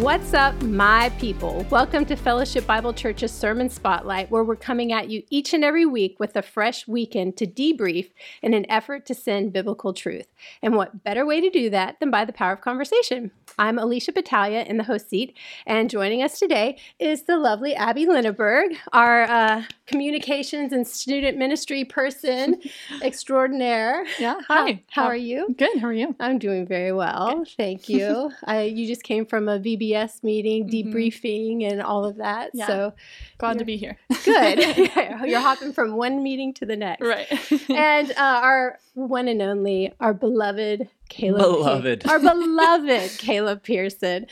What's up, my people? Welcome to Fellowship Bible Church's Sermon Spotlight, where we're coming at you each and every week with a fresh weekend to debrief in an effort to send biblical truth. And what better way to do that than by the power of conversation? I'm Alicia Battaglia in the host seat, and joining us today is the lovely Abby Linneberg, our uh, communications and student ministry person extraordinaire. Yeah. Hi. How, how, are you? Good. How are you? I'm doing very well. Good. Thank you. I, you just came from a VBS meeting, mm-hmm. debriefing, and all of that. Yeah. So glad to be here. good. You're hopping from one meeting to the next. Right. and uh, our one and only, our beloved Caleb. Beloved. Pe- our beloved Caleb Pearson.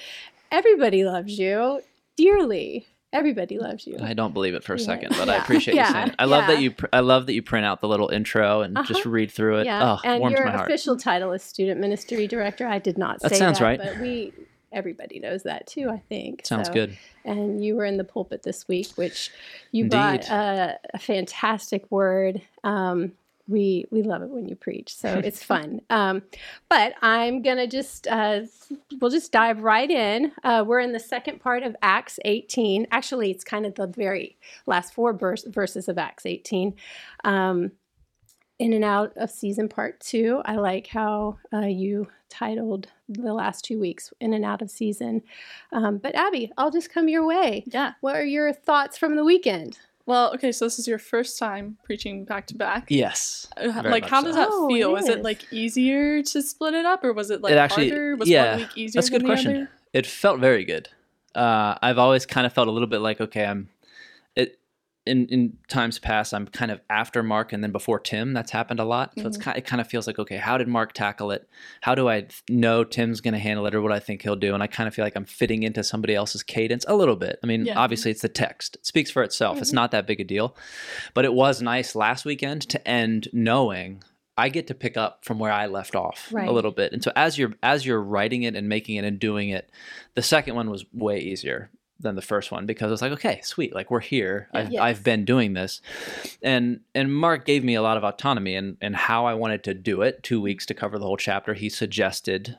Everybody loves you dearly. Everybody loves you. I don't believe it for a second, but yeah. I appreciate yeah. you saying it. I love that you. Pr- I love that you print out the little intro and uh-huh. just read through it. Yeah. Oh, and warms your my heart. official title is student ministry director. I did not that say sounds that, right. but we everybody knows that too. I think sounds so. good. And you were in the pulpit this week, which you Indeed. brought a, a fantastic word. Um, we we love it when you preach so it's fun um, but i'm gonna just uh, we'll just dive right in uh, we're in the second part of acts 18 actually it's kind of the very last four verse, verses of acts 18 um, in and out of season part two i like how uh, you titled the last two weeks in and out of season um, but abby i'll just come your way yeah what are your thoughts from the weekend well, okay, so this is your first time preaching back to back. Yes. Uh, like, how does that oh, feel? It was it like easier to split it up, or was it like it actually, harder? Was yeah, one week easier? That's a good question. Other? It felt very good. Uh, I've always kind of felt a little bit like, okay, I'm. In in times past, I'm kind of after Mark and then before Tim. That's happened a lot. So mm-hmm. it's kind. It kind of feels like, okay, how did Mark tackle it? How do I know Tim's going to handle it, or what I think he'll do? And I kind of feel like I'm fitting into somebody else's cadence a little bit. I mean, Yeah. obviously, it's the text. It speaks for itself. It's not that big a deal, but it was nice last weekend to end knowing. I get to pick up from where I left off Right. a little bit, and so as you're as you're writing it and making it and doing it, the second one was way easier than the first one because it's like okay sweet like we're here. I've, Yes. I've been doing this. And and mark gave me a lot of autonomy and and how i wanted to do it two weeks to cover the whole chapter. He suggested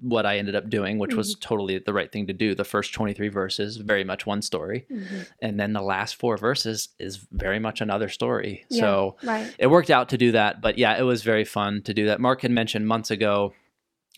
what i ended up doing which was totally the right thing to do. The first 23 verses very much one story. Mhm. and then the last four verses is very much another story. Yeah, so right. it worked out to do that but yeah it was very fun to do that. Mark had mentioned months ago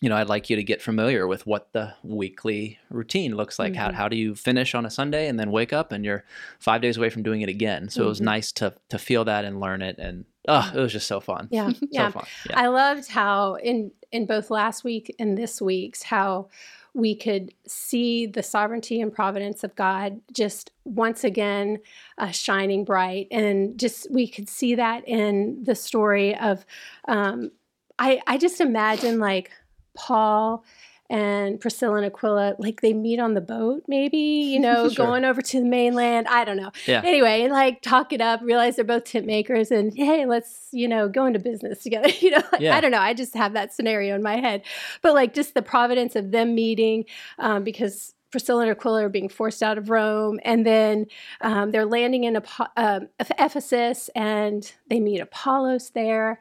you know i'd like you to get familiar with what the weekly routine looks like. How, Mhm. how do you finish on a sunday and then wake up and you're five days away from doing it again? So it was Mhm. nice to to feel that and learn it and oh it was just so fun. Yeah. So yeah. fun. Yeah. I loved how in in both last week and this week's how we could see the sovereignty and providence of God just once again uh, shining bright, and just we could see that in the story of. Um, I I just imagine like Paul and Priscilla and Aquila, like they meet on the boat, maybe, you know, Sure. going over to the mainland. I don't know. Yeah. Anyway, like talk it up, realize they're both tent makers, and hey, let's, you know, go into business together. You know, like, Yeah. I don't know. I just have that scenario in my head. But like just the providence of them meeting, um, because Priscilla and Aquila are being forced out of Rome, and then um, they're landing in Apo- Eph- Ephesus, and they meet Apollos there,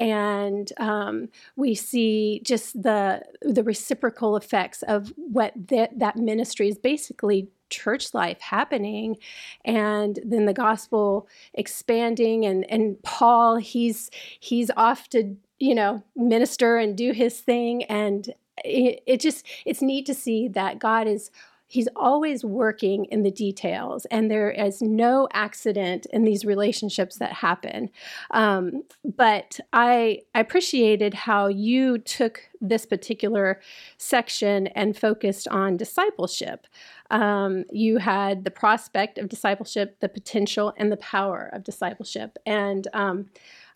and um, we see just the the reciprocal effects of what that that ministry is basically church life happening and then the gospel expanding and and Paul he's he's off to you know minister and do his thing and it, it just it's neat to see that God is he's always working in the details and there is no accident in these relationships that happen. Um, but I, I appreciated how you took this particular section and focused on discipleship. Um, you had the prospect of discipleship the potential and the power of discipleship. And um,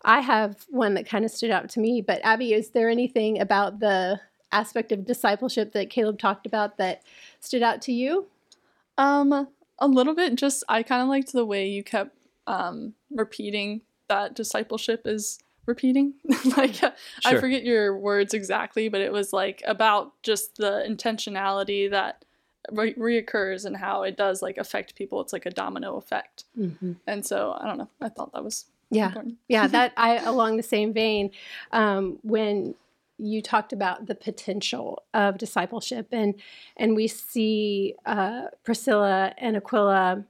i have one that kind of stood out to me but abby is there anything about the aspect of discipleship that caleb talked about that stood out to you Um, a little bit. Just I kind of liked the way you kept um repeating that discipleship is repeating. like uh, I forget your words exactly, but it was like about just the intentionality that re- reoccurs and how it does like affect people. It's like a domino effect. And so I don't know. I thought that was yeah important. yeah that i along the same vein um, when you talked about the potential of discipleship, and and we see uh, Priscilla and Aquila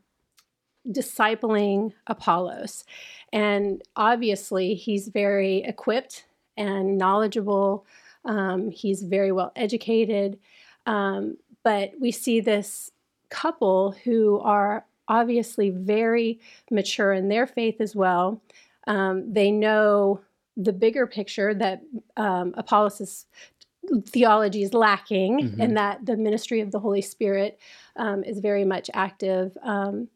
discipling Apollos, and obviously he's very equipped and knowledgeable. Um, he's very well educated, um, but we see this couple who are obviously very mature in their faith as well. Um, they know the bigger picture that um, Apollos' theology is lacking mm-hmm. and that the ministry of the Holy Spirit um, is very much active um,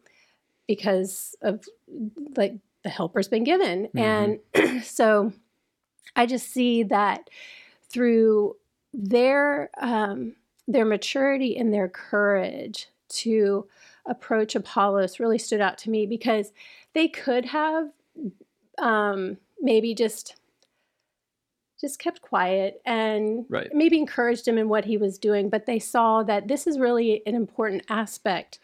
because of like the helper's been given. Mm-hmm. And so I just see that through their um, their maturity and their courage to approach Apollos really stood out to me because they could have um, maybe just just kept quiet and right. maybe encouraged him in what he was doing but they saw that this is really an important aspect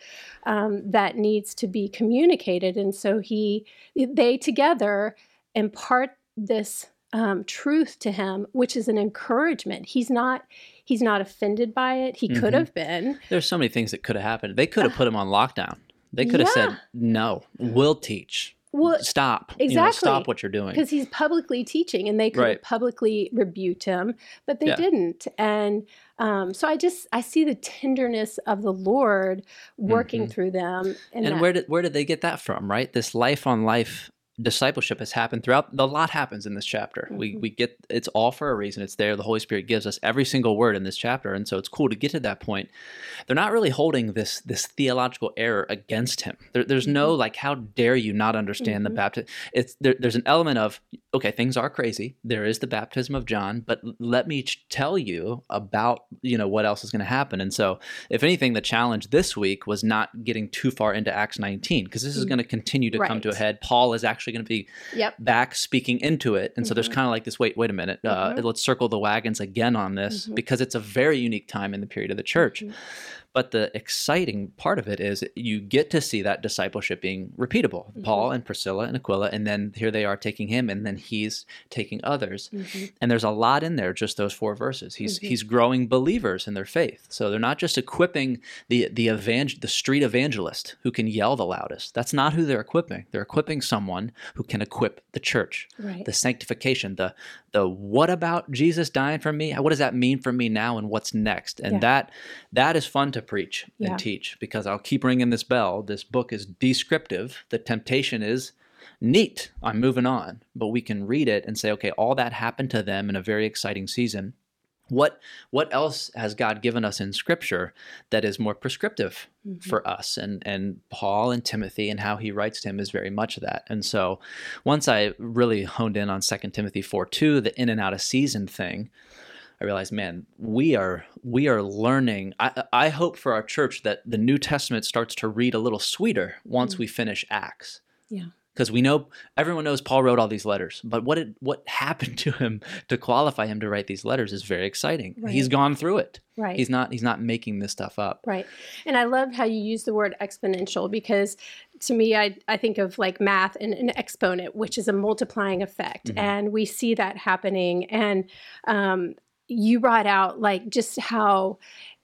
um, that needs to be communicated. And so he they together impart this um, truth to him which is an encouragement. He's not he's not offended by it. He mm-hmm. could have been. There's so many things that could have happened. They could have put him on lockdown. They could have said no we'll teach well, stop. Exactly. You know, stop what you're doing. Because he's publicly teaching and they could right. publicly rebuked him, but they yeah. didn't. And um, so I just I see the tenderness of the Lord working mm-hmm. through them. And that. where did where did they get that from? Right, this life on life discipleship has happened throughout a lot happens in this chapter mm-hmm. we we get it's all for a reason it's there the holy spirit gives us every single word in this chapter and so it's cool to get to that point they're not really holding this this theological error against him there, there's no mm-hmm. like how dare you not understand mm-hmm. the baptism it's there, there's an element of okay things are crazy there is the baptism of john but let me tell you about you know what else is going to happen and so if anything the challenge this week was not getting too far into acts 19 because this is mm-hmm. going to continue to right. come to a head paul is actually going to be yep. back speaking into it. And mm-hmm. so there's mm-hmm. kind of like this wait, wait a minute, uh, mm-hmm. let's circle the wagons again on this mm-hmm. because it's a very unique time in the period of the church. But the exciting part of it is you get to see that discipleship being repeatable. Mm-hmm. Paul and Priscilla and Aquila, and then here they are taking him, and then he's taking others. Mm-hmm. And there's a lot in there, just those four verses. He's mm-hmm. he's growing believers in their faith. So they're not just equipping the the evangel- the street evangelist who can yell the loudest. That's not who they're equipping. They're equipping someone who can equip the church. Right. The sanctification, the the what about Jesus dying for me? What does that mean for me now and what's next? And yeah. that that is fun to preach and teach because I'll keep ringing this bell. This book is descriptive. The temptation is neat. I'm moving on. But we can read it and say, okay, all that happened to them in a very exciting season. What what else has God given us in Scripture that is more prescriptive mm-hmm. for us? And and Paul and Timothy and how he writes to him is very much that. And so, once I really honed in on Second Timothy four two, the in and out of season thing, I realized, man, we are we are learning. I, I hope for our church that the New Testament starts to read a little sweeter once mm. we finish Acts. Yeah. Because we know everyone knows Paul wrote all these letters, but what did what happened to him to qualify him to write these letters is very exciting. Right. He's gone through it. Right. He's not he's not making this stuff up. Right. And I love how you use the word exponential because to me I, I think of like math and an exponent, which is a multiplying effect. Mm-hmm. And we see that happening. And um, you brought out like just how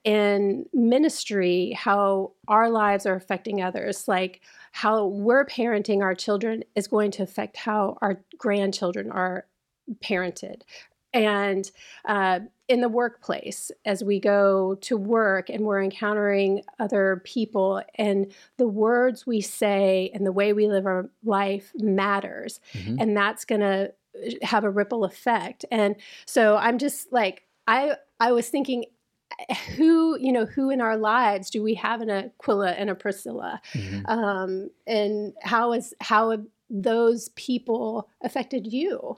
in ministry how our lives are affecting others like how we're parenting our children is going to affect how our grandchildren are parented and uh, in the workplace as we go to work and we're encountering other people and the words we say and the way we live our life matters mm-hmm. and that's going to have a ripple effect. And so I'm just like I I was thinking who you know who in our lives do we have an Aquila and a Priscilla, mm-hmm. um, and how is how have those people affected you?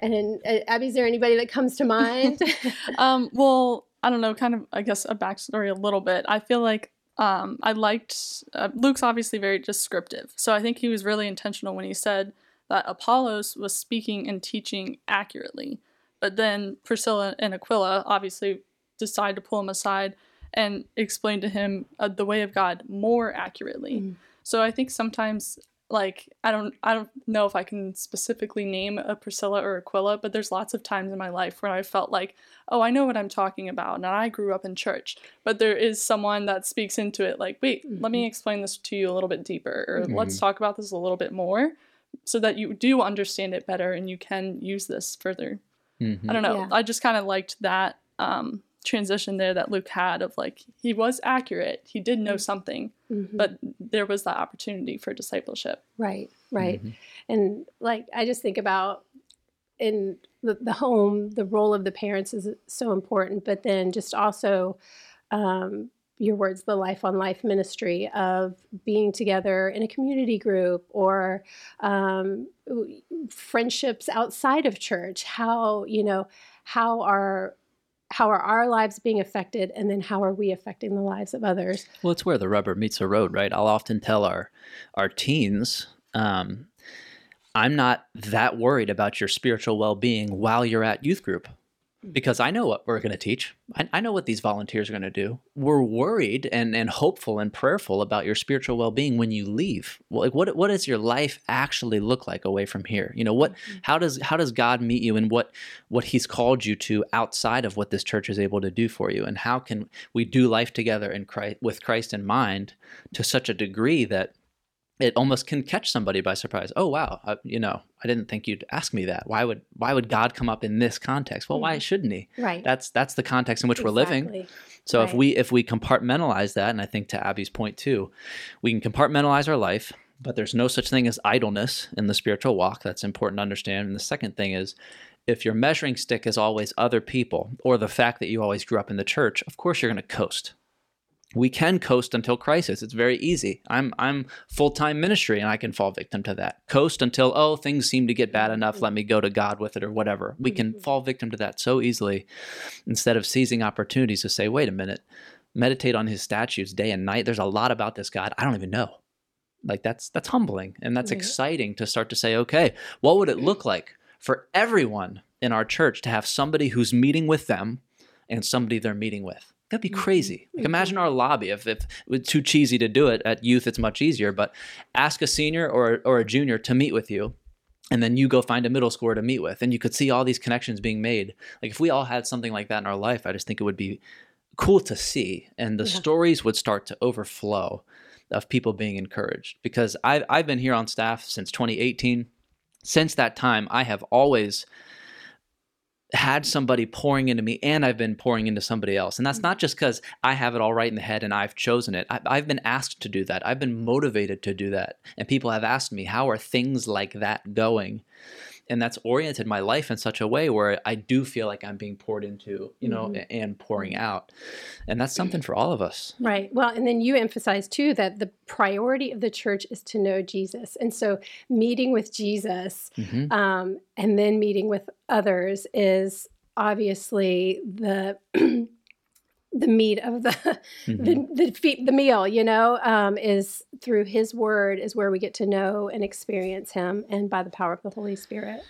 And uh, Abby, is there anybody that comes to mind? um, well, I don't know, kind of I guess a backstory a little bit. I feel like um, I liked uh, Luke's obviously very descriptive, so I think he was really intentional when he said that Apollos was speaking and teaching accurately. But then Priscilla and Aquila obviously decide to pull him aside and explain to him uh, the way of God more accurately. Mm. So I think sometimes like I don't I don't know if I can specifically name a Priscilla or Aquila, but there's lots of times in my life where I felt like, oh, I know what I'm talking about, and I grew up in church. But there is someone that speaks into it, like, wait, mm-hmm. let me mm-hmm. explain this to you a little bit deeper, or mm-hmm. let's talk about this a little bit more, so that you do understand it better and you can use this further. Mm-hmm. I don't know. Yeah. I just kind of liked that um, transition there that Luke had of like he was accurate, he did know mm-hmm. something, mm-hmm. but there was that opportunity for discipleship. Right, right. Mm-hmm. And like I just think about in the, the, home, the role of the parents is so important, but then just also um, your words, the life on life ministry of being together in a community group or um, friendships outside of church. How, you know, how are how are our lives being affected and then how are we affecting the lives of others well it's where the rubber meets the road right i'll often tell our our teens um, i'm not that worried about your spiritual well-being while you're at youth group because I know what we're going to teach. I, I, know what these volunteers are going to do. We're worried and, and hopeful and prayerful about your spiritual well being when you leave. Like what what does your life actually look like away from here? You know what? Mm-hmm. How does how does God meet you and what what He's called you to outside of what this church is able to do for you? And how can we do life together in Christ with Christ in mind to such a degree that it almost can catch somebody by surprise. Oh wow, uh, you know, I didn't think you'd ask me that. Why would why would God come up in this context? Well, mm-hmm. why shouldn't he? Right. That's that's the context in which exactly. we're living. So right. if we if we compartmentalize that, and I think to Abby's point too, we can compartmentalize our life, but there's no such thing as idleness in the spiritual walk. That's important to understand. And the second thing is if your measuring stick is always other people or the fact that you always grew up in the church, of course you're going to coast we can coast until crisis. It's very easy. I'm I'm full-time ministry and I can fall victim to that. Coast until oh things seem to get bad enough, let me go to God with it or whatever. We can mm-hmm. fall victim to that so easily instead of seizing opportunities to say, "Wait a minute. Meditate on his statutes day and night. There's a lot about this God I don't even know." Like that's that's humbling and that's exciting to start to say, "Okay, what would it look like for everyone in our church to have somebody who's meeting with them and somebody they're meeting with?" That'd be mm-hmm. crazy. Like imagine our lobby. If, if it was too cheesy to do it at youth, it's much easier. But ask a senior or or a junior to meet with you, and then you go find a middle schooler to meet with, and you could see all these connections being made. Like if we all had something like that in our life, I just think it would be cool to see, and the yeah. stories would start to overflow of people being encouraged. Because I've I've been here on staff since 2018. Since that time, I have always had somebody pouring into me and I've been pouring into somebody else. And that's mm-hmm. not just because I have it all right in the head and I've chosen it. I, have been asked to do that. I've been motivated to do that. And people have asked me, how are things like that going? And that's oriented my life in such a way where I do feel like I'm being poured into, you know, mm-hmm. and pouring out. And that's something for all of us. Right. Well, and then you emphasize too that the priority of the church is to know Jesus. And so meeting with Jesus mm-hmm. um, and then meeting with others is obviously the the meat of the mm-hmm. the, the, the meal you know um, is through his word is where we get to know and experience him and by the power of the holy spirit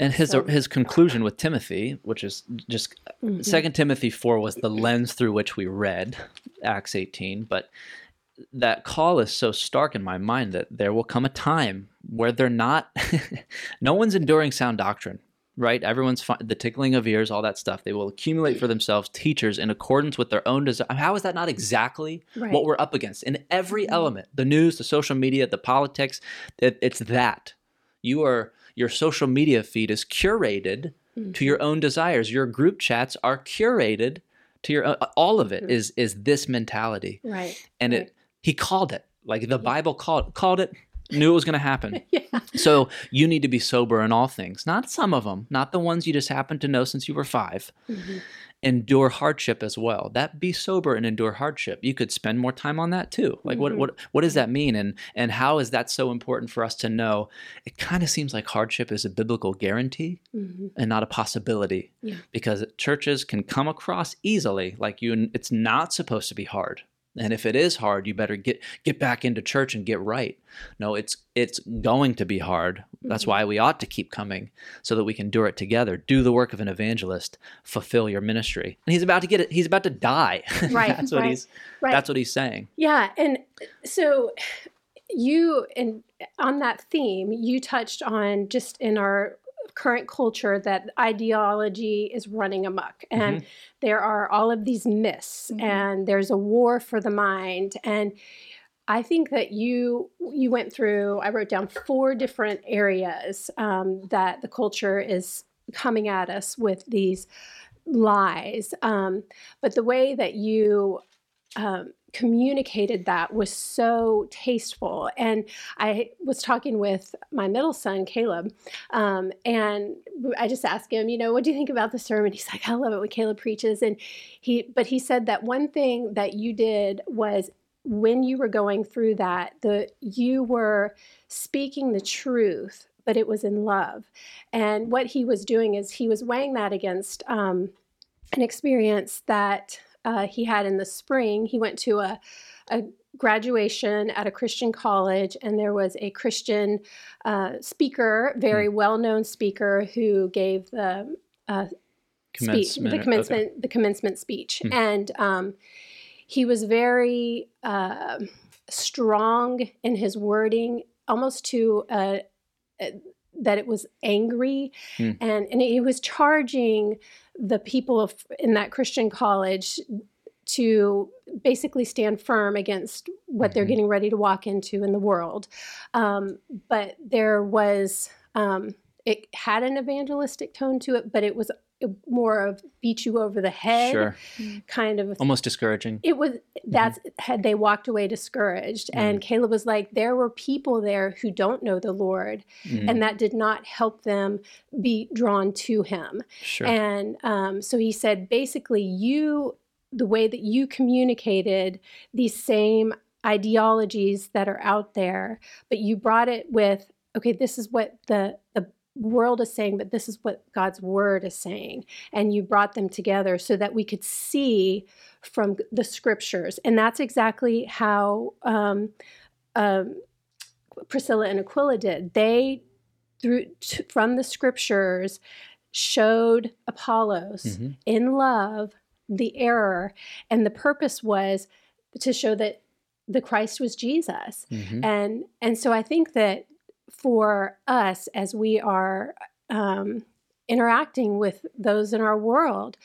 and his so, his conclusion with timothy which is just mm-hmm. second timothy 4 was the lens through which we read acts 18 but that call is so stark in my mind that there will come a time where they're not no one's enduring sound doctrine right? Everyone's fi- the tickling of ears, all that stuff. They will accumulate for themselves teachers in accordance with their own desire. How is that not exactly right. what we're up against in every mm-hmm. element? The news, the social media, the politics. It, it's that you are your social media feed is curated mm-hmm. to your own desires. Your group chats are curated to your uh, all of it mm-hmm. is is this mentality, right? And right. it he called it like the yeah. Bible called called it knew it was going to happen. yeah. So you need to be sober in all things, not some of them, not the ones you just happen to know since you were 5 mm-hmm. Endure hardship as well. That be sober and endure hardship. You could spend more time on that too. Like mm-hmm. what what what does that mean and and how is that so important for us to know? It kind of seems like hardship is a biblical guarantee mm-hmm. and not a possibility. Yeah. Because churches can come across easily like you it's not supposed to be hard and if it is hard you better get get back into church and get right. No it's it's going to be hard. That's mm-hmm. why we ought to keep coming so that we can do it together. Do the work of an evangelist. Fulfill your ministry. And he's about to get it he's about to die. Right that's what right, he's right. that's what he's saying. Yeah and so you and on that theme, you touched on just in our current culture that ideology is running amok and mm-hmm. there are all of these myths mm-hmm. and there's a war for the mind and I think that you you went through. I wrote down four different areas um, that the culture is coming at us with these lies. Um, but the way that you um, communicated that was so tasteful. And I was talking with my middle son, Caleb, um, and I just asked him, you know, what do you think about the sermon? He's like, I love it when Caleb preaches. And he, but he said that one thing that you did was when you were going through that, the you were speaking the truth, but it was in love. And what he was doing is he was weighing that against um, an experience that uh, he had in the spring. He went to a, a graduation at a Christian college, and there was a Christian uh, speaker, very mm. well known speaker, who gave the uh, speech, the commencement, okay. the commencement speech, mm. and um, he was very uh, strong in his wording, almost to that it was angry, mm. and and he was charging the people of, in that Christian college to basically stand firm against what mm-hmm. they're getting ready to walk into in the world. Um, but there was, um, it had an evangelistic tone to it, but it was more of beat you over the head sure. Kind of almost discouraging it was that's mm-hmm. had they walked away discouraged mm. and caleb was like there were people there who don't know the lord mm. and that did not help them be drawn to him sure. and um, so he said basically you the way that you communicated these same ideologies that are out there but you brought it with okay this is what the the world is saying, but this is what God's word is saying. And you brought them together so that we could see from the scriptures. And that's exactly how um, um, Priscilla and Aquila did. They, through t- from the scriptures, showed Apollos mm-hmm. in love the error. And the purpose was to show that the Christ was Jesus. Mm-hmm. And and so I think that for us as we are um, interacting with those in our world.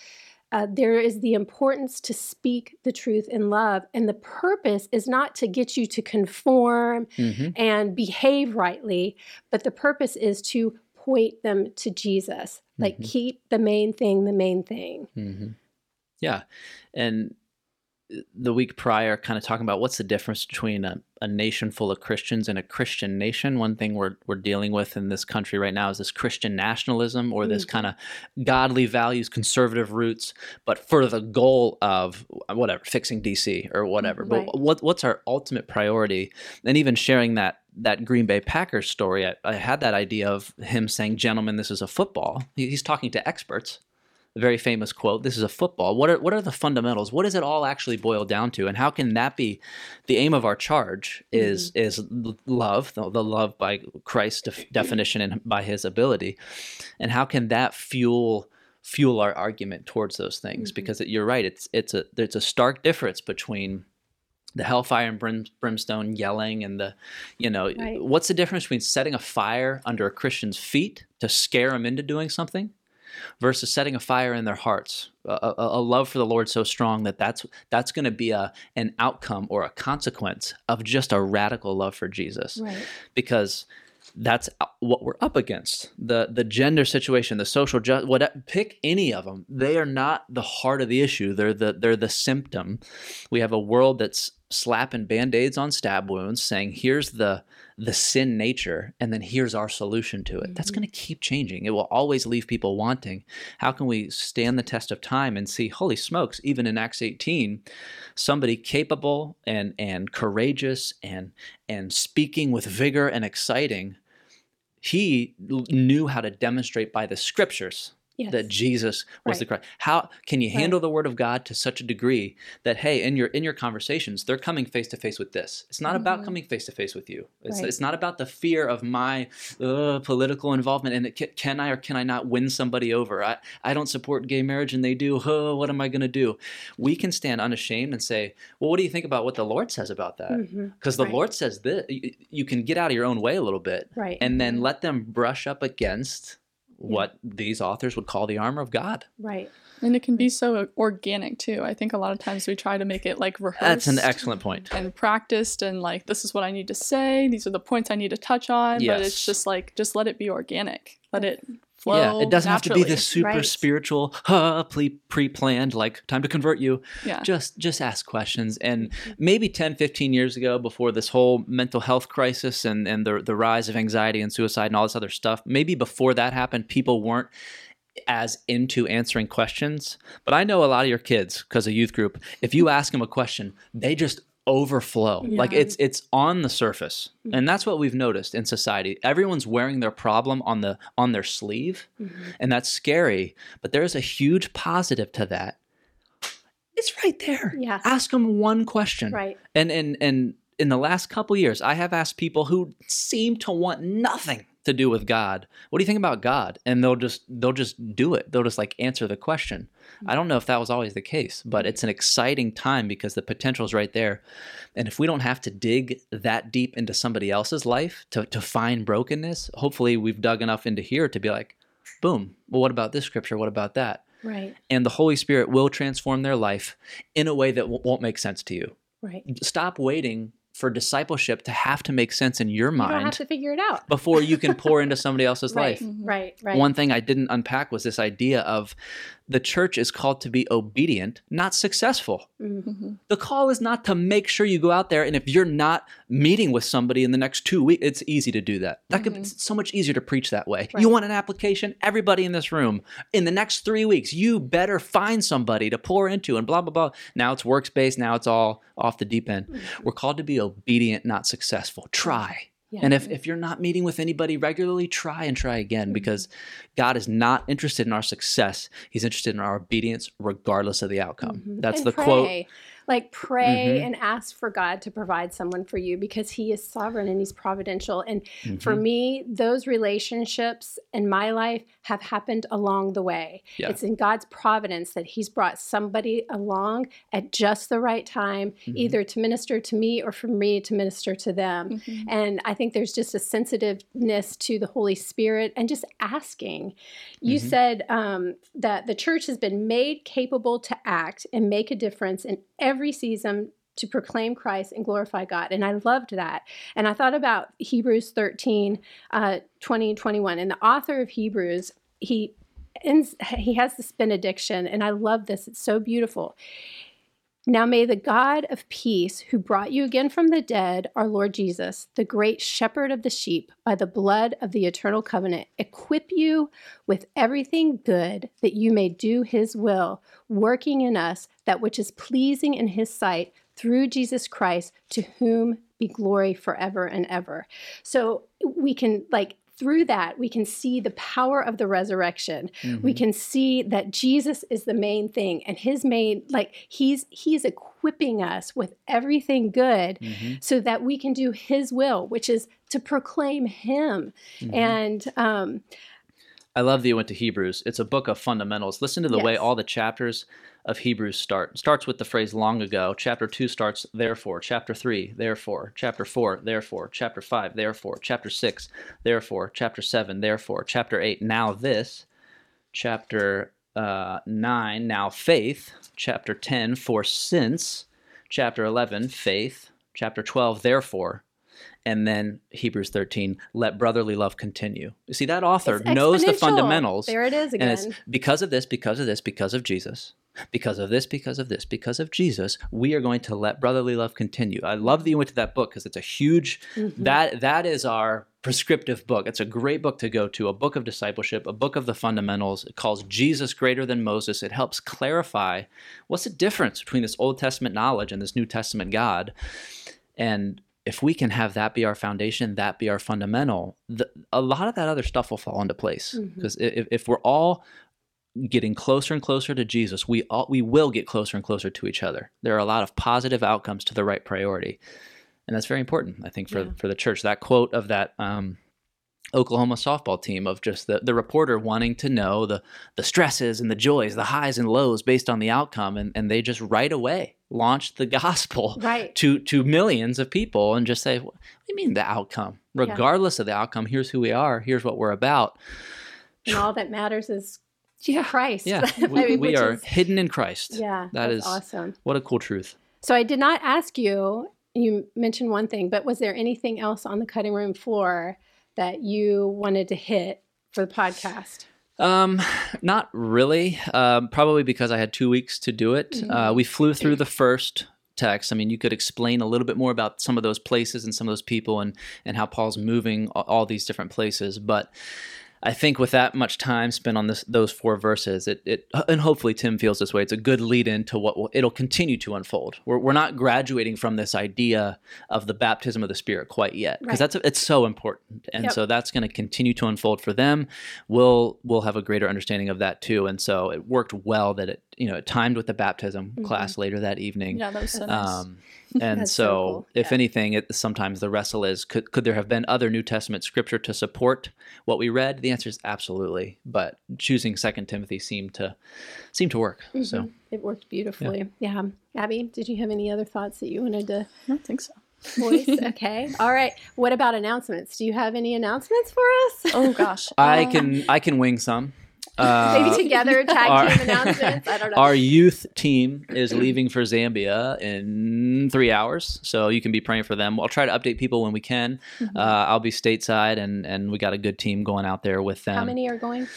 Uh, there is the importance to speak the truth in love. And the purpose is not to get you to conform mm-hmm. and behave rightly, but the purpose is to point them to Jesus. Like, mm-hmm. keep the main thing the main thing. Mm-hmm. Yeah. And the week prior kind of talking about what's the difference between a, a, nation full of Christians and a Christian nation. One thing we're we're dealing with in this country right now is this Christian nationalism or this mm. kind of godly values, conservative roots, but for the goal of whatever fixing DC or whatever. Right. But what what's our ultimate priority? And even sharing that that Green Bay Packers story, I, I had that idea of him saying, "Gentlemen, this is a football." He's talking to experts the very famous quote this is a football what are what are the fundamentals what does it all actually boil down to and how can that be the aim of our charge is mm-hmm. is love the, the, love by christ's def- definition and by his ability and how can that fuel fuel our argument towards those things mm-hmm. because it, you're right it's it's a there's a stark difference between the hellfire and brim, brimstone yelling and the you know right. what's the difference between setting a fire under a christian's feet to scare him into doing something versus setting a fire in their hearts, a, a, a love for the Lord so strong that that's that's going to be a an outcome or a consequence of just a radical love for Jesus, right. because that's what we're up against. The the gender situation the social just what pick any of them they are not the heart of the issue. They're the they're the symptom. We have a world that's slapping band-aids on stab wounds saying here's the the sin nature and then here's our solution to it. Mm-hmm. that's going to keep changing. It will always leave people wanting. How can we stand the test of time and see holy smokes even in acts 18 somebody capable and and courageous and and speaking with vigor and exciting he knew how to demonstrate by the scriptures Yes. that Jesus was the Christ. How can you Right. handle the word of God to such a degree that hey, in your in your conversations, they're coming face to face with this. It's not about Mhm. coming face to face with you. It's Right. it's not about the fear of my uh, political involvement and it, can, I or can I not win somebody over? I I don't support gay marriage and they do. What am I going to do? We can stand unashamed and say, well, what do you think about what the Lord says about that? Because the Right. Lord says this. You, you can get out of your own way a little bit Right. and then Mhm. let them brush up against what these authors would call the armor of God. right. And it can be so organic too. I think a lot of times we try to make it like rehearsed. That's an excellent point. and practiced and like this is what I need to say, these are the points I need to touch on, but it's just like just let it be organic. Let it flow. yeah, it doesn't have to be this super Right. spiritual, huh, pre- pre-planned, like time to convert you. Yeah. Just just ask questions. And Mm-hmm. maybe 10, 15 years ago, before this whole mental health crisis and, and the, the rise of anxiety and suicide and all this other stuff, maybe before that happened, people weren't as into answering questions. But I know a lot of your kids, because of youth group, if you ask them a question, they just overflow. Like it's it's on the surface. And that's what we've noticed in society. Everyone's wearing their problem on the on their sleeve, Mhm. and that's scary, but there's a huge positive to that. It's right there. Yeah. Ask them one question. Right. And and and in the last couple years, I have asked people who seem to want nothing to do with God. What do you think about God? And they'll just they'll just do it. They'll just like answer the question. I don't know if that was always the case, but it's an exciting time because the potential is right there. And if we don't have to dig that deep into somebody else's life to, to find brokenness, hopefully we've dug enough into here to be like, boom, well, what about this scripture? What about that? Right. And the Holy Spirit will transform their life in a way that w- won't make sense to you. Right. Stop waiting for discipleship to have to make sense in your mind. You don't have to figure it out. before you can pour into somebody else's Right. life. Right. Right. One thing I didn't unpack was this idea of the church is called to be obedient, not successful. Mhm. Mhm. The call is not to make sure you go out there and if you're not meeting with somebody in the next two weeks, it's easy to do that. That could Mhm. it's so much easier to preach that way. Right. You want an application? Everybody in this room, in the next three weeks, you better find somebody to pour into and blah blah blah. Now it's works-based, now it's all off the deep end. Mhm. We're called to be obedient, not successful. Try. Yeah. And if, if you're not meeting with anybody regularly, try and try again because God is not interested in our success. He's interested in our obedience regardless of the outcome. Mhm. That's And the quote. Pray. Like pray Mhm. and ask for God to provide someone for you because He is sovereign and He's providential. And for Mhm. me, those relationships in my life have happened along the way. Yeah. It's in God's providence that He's brought somebody along at just the right time, Mhm. either to minister to me or for me to minister to them. Mhm. And I think there's just a sensitiveness to the Holy Spirit and just asking. You Mhm. said um, that the church has been made capable to act and make a difference in every season to proclaim Christ and glorify God. And I loved that. And I thought about Hebrews 13, uh, 20 and 21. And the author of Hebrews, he ends, he has this benediction, and I love this. It's so beautiful. Now may the God of peace, who brought you again from the dead, our Lord Jesus, the great shepherd of the sheep, by the blood of the eternal covenant, equip you with everything good that you may do his will, working in us that which is pleasing in his sight through Jesus Christ, to whom be glory forever and ever. So we can like through that we can see the power of the resurrection we Mhm. can see that jesus is the main thing and his main like he's he's equipping us with everything good Mhm. so that we can do his will which is to proclaim him Mhm. and um I love that you went to Hebrews. It's a book of fundamentals. Listen to the way all the chapters of Hebrews start. Starts with the phrase long ago. Chapter 2 starts therefore. Chapter 3, therefore. Chapter 4, therefore. Chapter 5, therefore. Chapter 6, therefore. Chapter 7, therefore. Chapter 8, now this. Chapter uh, 9, now faith. Chapter 10, for since. Chapter 11, faith. Chapter 12, therefore. And then Hebrews 13, let brotherly love continue. You see, that author knows the fundamentals. there it is And it's because of this, because of this, because of Jesus, because of this, because of this, because of Jesus, we are going to let brotherly love continue. I love that you went to that book because it's a huge Mhm. that that is our prescriptive book. It's a great book to go to, a book of discipleship, a book of the fundamentals. It calls Jesus greater than Moses. It helps clarify what's the difference between this Old Testament knowledge and this New Testament God. And if we can have that be our foundation, that be our fundamental, the, a lot of that other stuff will fall into place. Because if, if we're all getting closer and closer to Jesus, we all, we will get closer and closer to each other. There are a lot of positive outcomes to the right priority, and that's very important, I think, for Yeah. for the church. That quote of that um, Oklahoma softball team of just the, the reporter wanting to know the the stresses and the joys, the highs and lows based on the outcome, and, and they just right away launched the gospel Right. to to millions of people and just say, "What do you mean the outcome? Regardless of the outcome, here's who we are. Here's what we're about." And all that matters is Yeah, Christ. yeah, I we, mean, we are is- hidden in Christ. yeah, that's awesome. What a cool truth. So I did not ask you. You mentioned one thing, but was there anything else on the cutting room floor that you wanted to hit for the podcast? Um, not really. Um, probably because I had two weeks to do it. Mhm. Uh, we flew through the first text. I mean, you could explain a little bit more about some of those places and some of those people and and how Paul's moving all, all these different places. But I think with that much time spent on this those four verses, it, it and hopefully Tim feels this way. It's a good lead into what will, it'll continue to unfold. We're, we're not graduating from this idea of the baptism of the Spirit quite yet because Right. that's it's so important, and Yep. so that's going to continue to unfold for them. We'll we'll have a greater understanding of that too, and so it worked well that it you know it timed with the baptism Mhm. class later that evening. Yeah, that was so nice. Um, and so, so cool. if Yeah. anything, it, sometimes the wrestle is could, could there have been other New Testament scripture to support what we read? The answer is absolutely. But choosing Second Timothy seemed to seemed to work. So Mhm. it worked beautifully. Yeah. Abby, did you have any other thoughts that you wanted to I don't think so. voice? okay. All right. What about announcements? Do you have any announcements for us? Oh gosh. I Uh, can I can wing some. Uh, Maybe together tag our- team announcements. I don't know. Our youth team is leaving for Zambia in three hours, so you can be praying for them. I'll try to update people when we can. Mhm. Uh, I'll be stateside, and and we got a good team going out there with them. How many are going?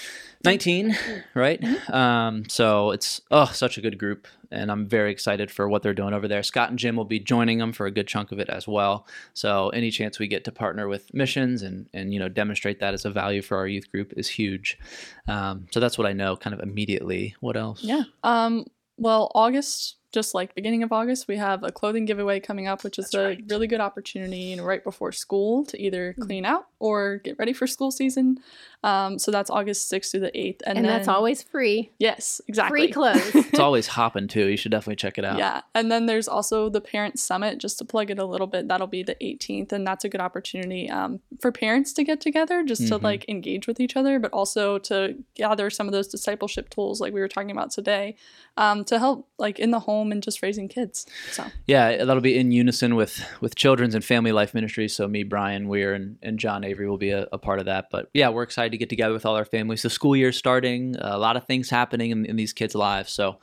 19 right um, so it's oh such a good group and i'm very excited for what they're doing over there scott and jim will be joining them for a good chunk of it as well so any chance we get to partner with missions and and you know demonstrate that as a value for our youth group is huge um, so that's what i know kind of immediately what else Yeah. Um. Well, August, just like beginning of August, we have a clothing giveaway coming up, which is That's a right. really good opportunity, you know, right before school to either Mhm. clean out or get ready for school season. Um. So that's August sixth through the eighth, and, And, that's always free. yes, exactly. Free clothes. it's always hopping too you should definitely check it out Yeah, and then there's also the parent summit. Just to plug it a little bit, that'll be the 18th, and that's a good opportunity um, for parents to get together, just to Mhm. like engage with each other, but also to gather some of those discipleship tools, like we were talking about today, um, to help like in the home and just raising kids. So yeah that'll be in unison with with children's and family life ministries so me brian weir and, and john avery will be a, a part of that but yeah we're excited to get together with all our families the school year's starting a lot of things happening in, in these kids lives so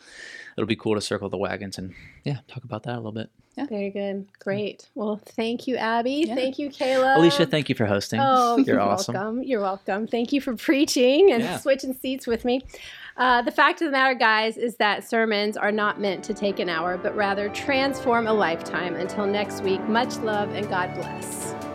it'll be cool to circle the wagons and yeah talk about that a little bit Yeah. Very good. Great. Well, thank you, Abby. Yeah. Thank you, Kayla. alicia thank you for hosting Oh, you're, you're, awesome welcome. You're welcome. Thank you for preaching and Yeah. switching seats with me. Uh, the fact of the matter, guys, is that sermons are not meant to take an hour, but rather transform a lifetime. Until next week, much love and God bless.